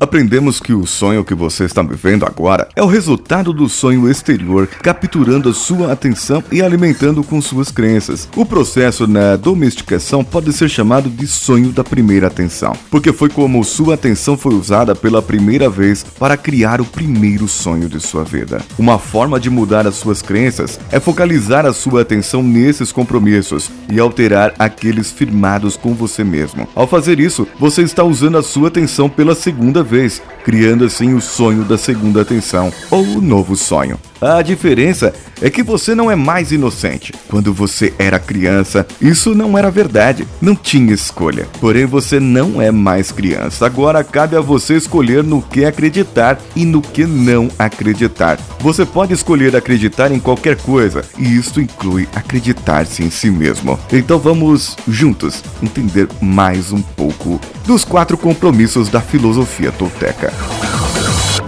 aprendemos que o sonho que você está vivendo agora é o resultado do sonho exterior, capturando a sua atenção e alimentando com suas crenças. O processo na domesticação pode ser chamado de sonho da primeira atenção, porque foi como sua atenção foi usada pela primeira vez para criar o primeiro sonho de sua vida. Uma forma de mudar as suas crenças é focalizar a sua atenção nesses compromissos e alterar aqueles firmados com você mesmo. Ao fazer isso, você está usando a sua atenção pela segunda vez, criando assim o sonho da segunda atenção ou o novo sonho. A diferença é que você não é mais inocente. Quando você era criança, isso não era verdade, não tinha escolha. Porém, você não é mais criança. Agora cabe a você escolher no que acreditar e no que não acreditar. Você pode escolher acreditar em qualquer coisa, e isso inclui acreditar-se em si mesmo. Então vamos juntos entender mais um pouco dos quatro compromissos da filosofia tolteca.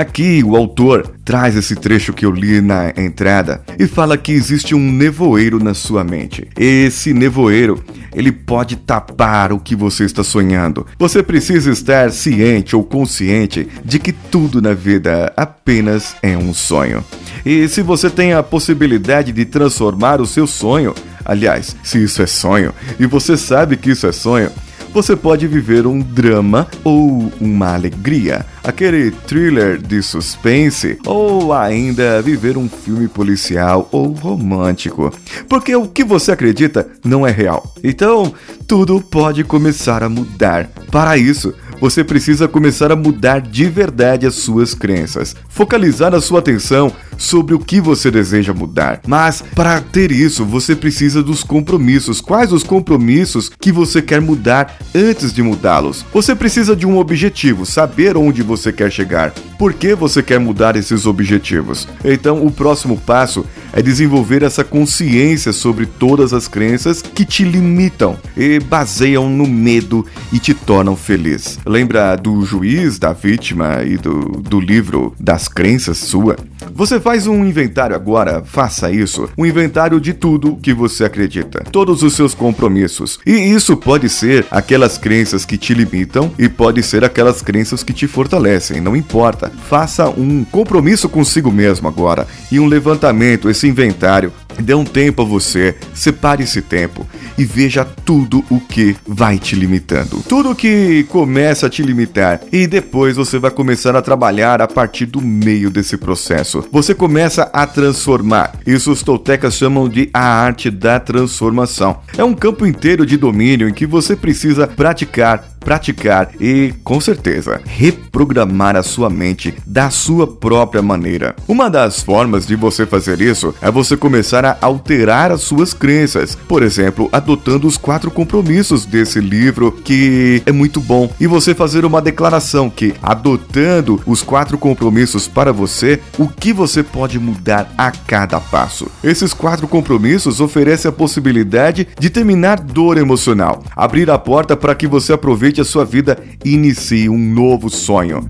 Aqui o autor traz esse trecho que eu li na entrada e fala que existe um nevoeiro na sua mente. Esse nevoeiro, ele pode tapar o que você está sonhando. Você precisa estar ciente ou consciente de que tudo na vida apenas é um sonho. E se você tem a possibilidade de transformar o seu sonho, aliás, se isso é sonho e você sabe que isso é sonho, você pode viver um drama ou uma alegria, aquele thriller de suspense, ou ainda viver um filme policial ou romântico. Porque o que você acredita não é real. Então, tudo pode começar a mudar. Para isso, você precisa começar a mudar de verdade as suas crenças, focalizar a sua atenção sobre o que você deseja mudar. Mas para ter isso, você precisa dos compromissos. Quais os compromissos que você quer mudar antes de mudá-los? Você precisa de um objetivo, saber onde você quer chegar. Por que você quer mudar esses objetivos? Então, o próximo passo é desenvolver essa consciência sobre todas as crenças que te limitam e baseiam no medo e te tornam feliz. Lembra do juiz, da vítima e do, do livro das crenças sua? Você faz um inventário agora, faça isso. Um inventário de tudo que você acredita, todos os seus compromissos. E isso pode ser aquelas crenças que te limitam e pode ser aquelas crenças que te fortalecem, não importa. Faça um compromisso consigo mesmo agora e um levantamento, esse inventário. Dê um tempo a você, separe esse tempo e veja tudo o que vai te limitando. Tudo que começa a te limitar e depois você vai começar a trabalhar a partir do meio desse processo. Você começa a transformar. Isso os toltecas chamam de a arte da transformação. É um campo inteiro de domínio em que você precisa praticar praticar e, com certeza, reprogramar a sua mente da sua própria maneira. Uma das formas de você fazer isso é você começar a alterar as suas crenças, por exemplo, adotando os quatro compromissos desse livro que é muito bom e você fazer uma declaração que, adotando os quatro compromissos para você, o que você pode mudar a cada passo. Esses quatro compromissos oferecem a possibilidade de terminar dor emocional, abrir a porta para que você aproveite aproveite a sua vida e inicie um novo sonho.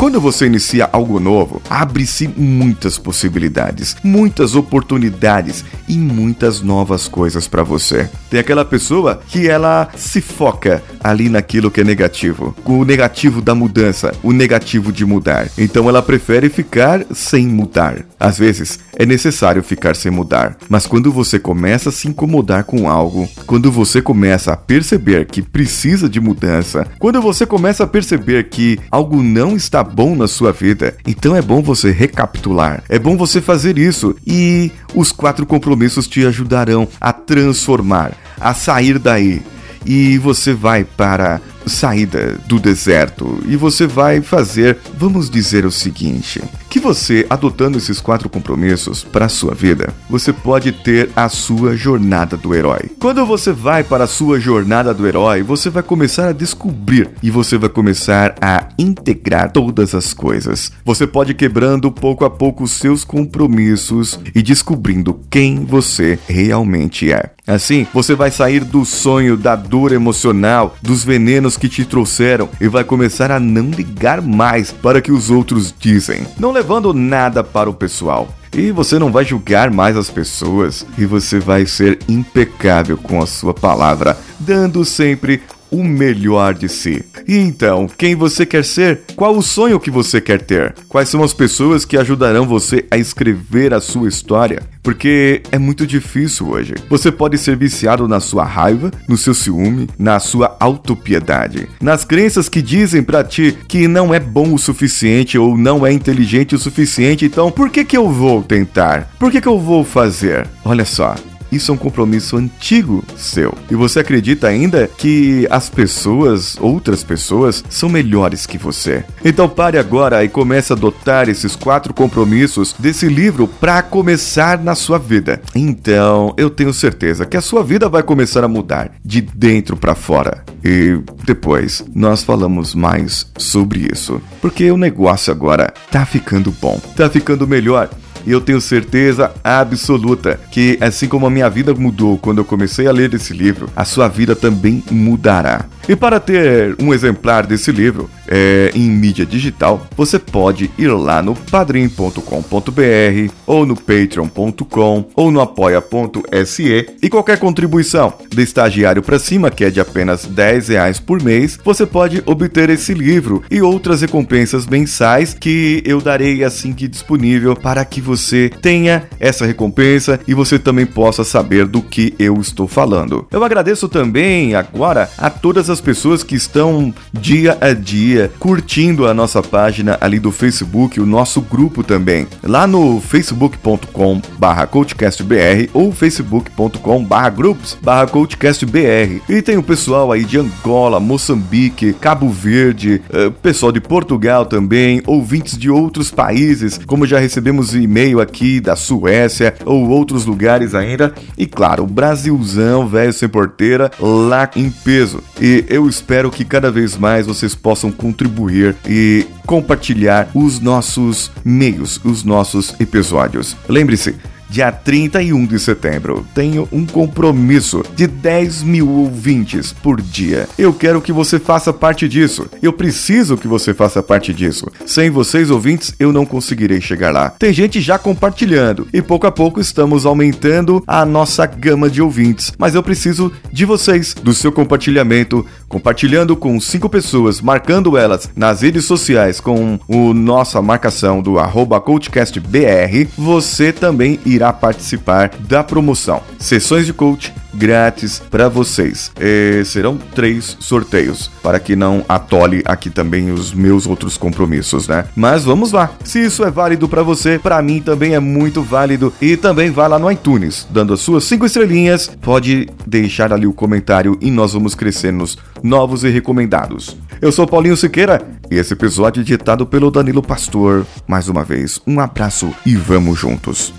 Quando você inicia algo novo, abre-se muitas possibilidades, muitas oportunidades e muitas novas coisas para você. Tem aquela pessoa que ela se foca ali naquilo que é negativo, com o negativo da mudança, o negativo de mudar. Então ela prefere ficar sem mudar. Às vezes é necessário ficar sem mudar, mas quando você começa a se incomodar com algo, quando você começa a perceber que precisa de mudança, quando você começa a perceber que algo não está bom na sua vida, então é bom você recapitular. É bom você fazer isso e os quatro compromissos te ajudarão a transformar, a sair daí. E você vai para saída do deserto e você vai fazer, vamos dizer o seguinte: que você, adotando esses quatro compromissos para sua vida, você pode ter a sua jornada do herói. Quando você vai para a sua jornada do herói, você vai começar a descobrir e você vai começar a integrar todas as coisas. Você pode quebrando pouco a pouco os seus compromissos e descobrindo quem você realmente é. Assim, você vai sair do sonho, da dor emocional, dos venenos que te trouxeram e vai começar a não ligar mais para o que os outros dizem, não levando nada para o pessoal. E você não vai julgar mais as pessoas e você vai ser impecável com a sua palavra, dando sempre o melhor de si. E então, quem você quer ser? Qual o sonho que você quer ter? Quais são as pessoas que ajudarão você a escrever a sua história? Porque é muito difícil hoje. Você pode ser viciado na sua raiva, no seu ciúme, na sua autopiedade, nas crenças que dizem para ti que não é bom o suficiente ou não é inteligente o suficiente, então por que que eu vou tentar? Por que que eu vou fazer? Olha só, isso é um compromisso antigo seu. E você acredita ainda que as pessoas, outras pessoas, são melhores que você. Então pare agora e comece a adotar esses quatro compromissos desse livro para começar na sua vida. Então, eu tenho certeza que a sua vida vai começar a mudar de dentro para fora. E depois nós falamos mais sobre isso, porque o negócio agora tá ficando bom, tá ficando melhor. E eu tenho certeza absoluta que, assim como a minha vida mudou quando eu comecei a ler esse livro, a sua vida também mudará. E para ter um exemplar desse livro é, em mídia digital, você pode ir lá no padrim.com.br ou no patreon.com ou no apoia.se e qualquer contribuição de estagiário para cima, que é de apenas 10 reais por mês, você pode obter esse livro e outras recompensas mensais que eu darei assim que disponível para que você tenha essa recompensa e você também possa saber do que eu estou falando. Eu agradeço também agora a todas as pessoas que estão dia a dia curtindo a nossa página ali do Facebook, o nosso grupo também. Lá no facebook.com barra coachcastbr ou facebook.com barra groups barra coachcastbr. E tem o pessoal aí de Angola, Moçambique, Cabo Verde, uh, pessoal de Portugal também, ouvintes de outros países, como já recebemos e-mail aqui da Suécia ou outros lugares ainda. E claro, o Brasilzão, velho sem porteira, lá em peso. E eu espero que cada vez mais vocês possam contribuir e compartilhar os nossos meios, os nossos episódios. Lembre-se, dia 31 de setembro, tenho um compromisso de 10 mil ouvintes por dia. Eu quero que você faça parte disso. Eu preciso que você faça parte disso. Sem vocês, ouvintes, eu não conseguirei chegar lá. Tem gente já compartilhando e pouco a pouco estamos aumentando a nossa gama de ouvintes. Mas eu preciso de vocês, do seu compartilhamento, compartilhando com cinco pessoas, marcando elas nas redes sociais com o nossa marcação do arroba CoachCastBR, você também irá participar da promoção. Sessões de coach grátis para vocês. Serão três sorteios para que não atole aqui também os meus outros compromissos, né? Mas vamos lá. Se isso é válido para você, para mim também é muito válido e também vai lá no iTunes, dando as suas cinco estrelinhas, pode deixar ali o comentário e nós vamos crescer nos novos e recomendados. Eu sou Paulinho Siqueira e esse episódio é editado pelo Danilo Pastor. Mais uma vez, um abraço e vamos juntos.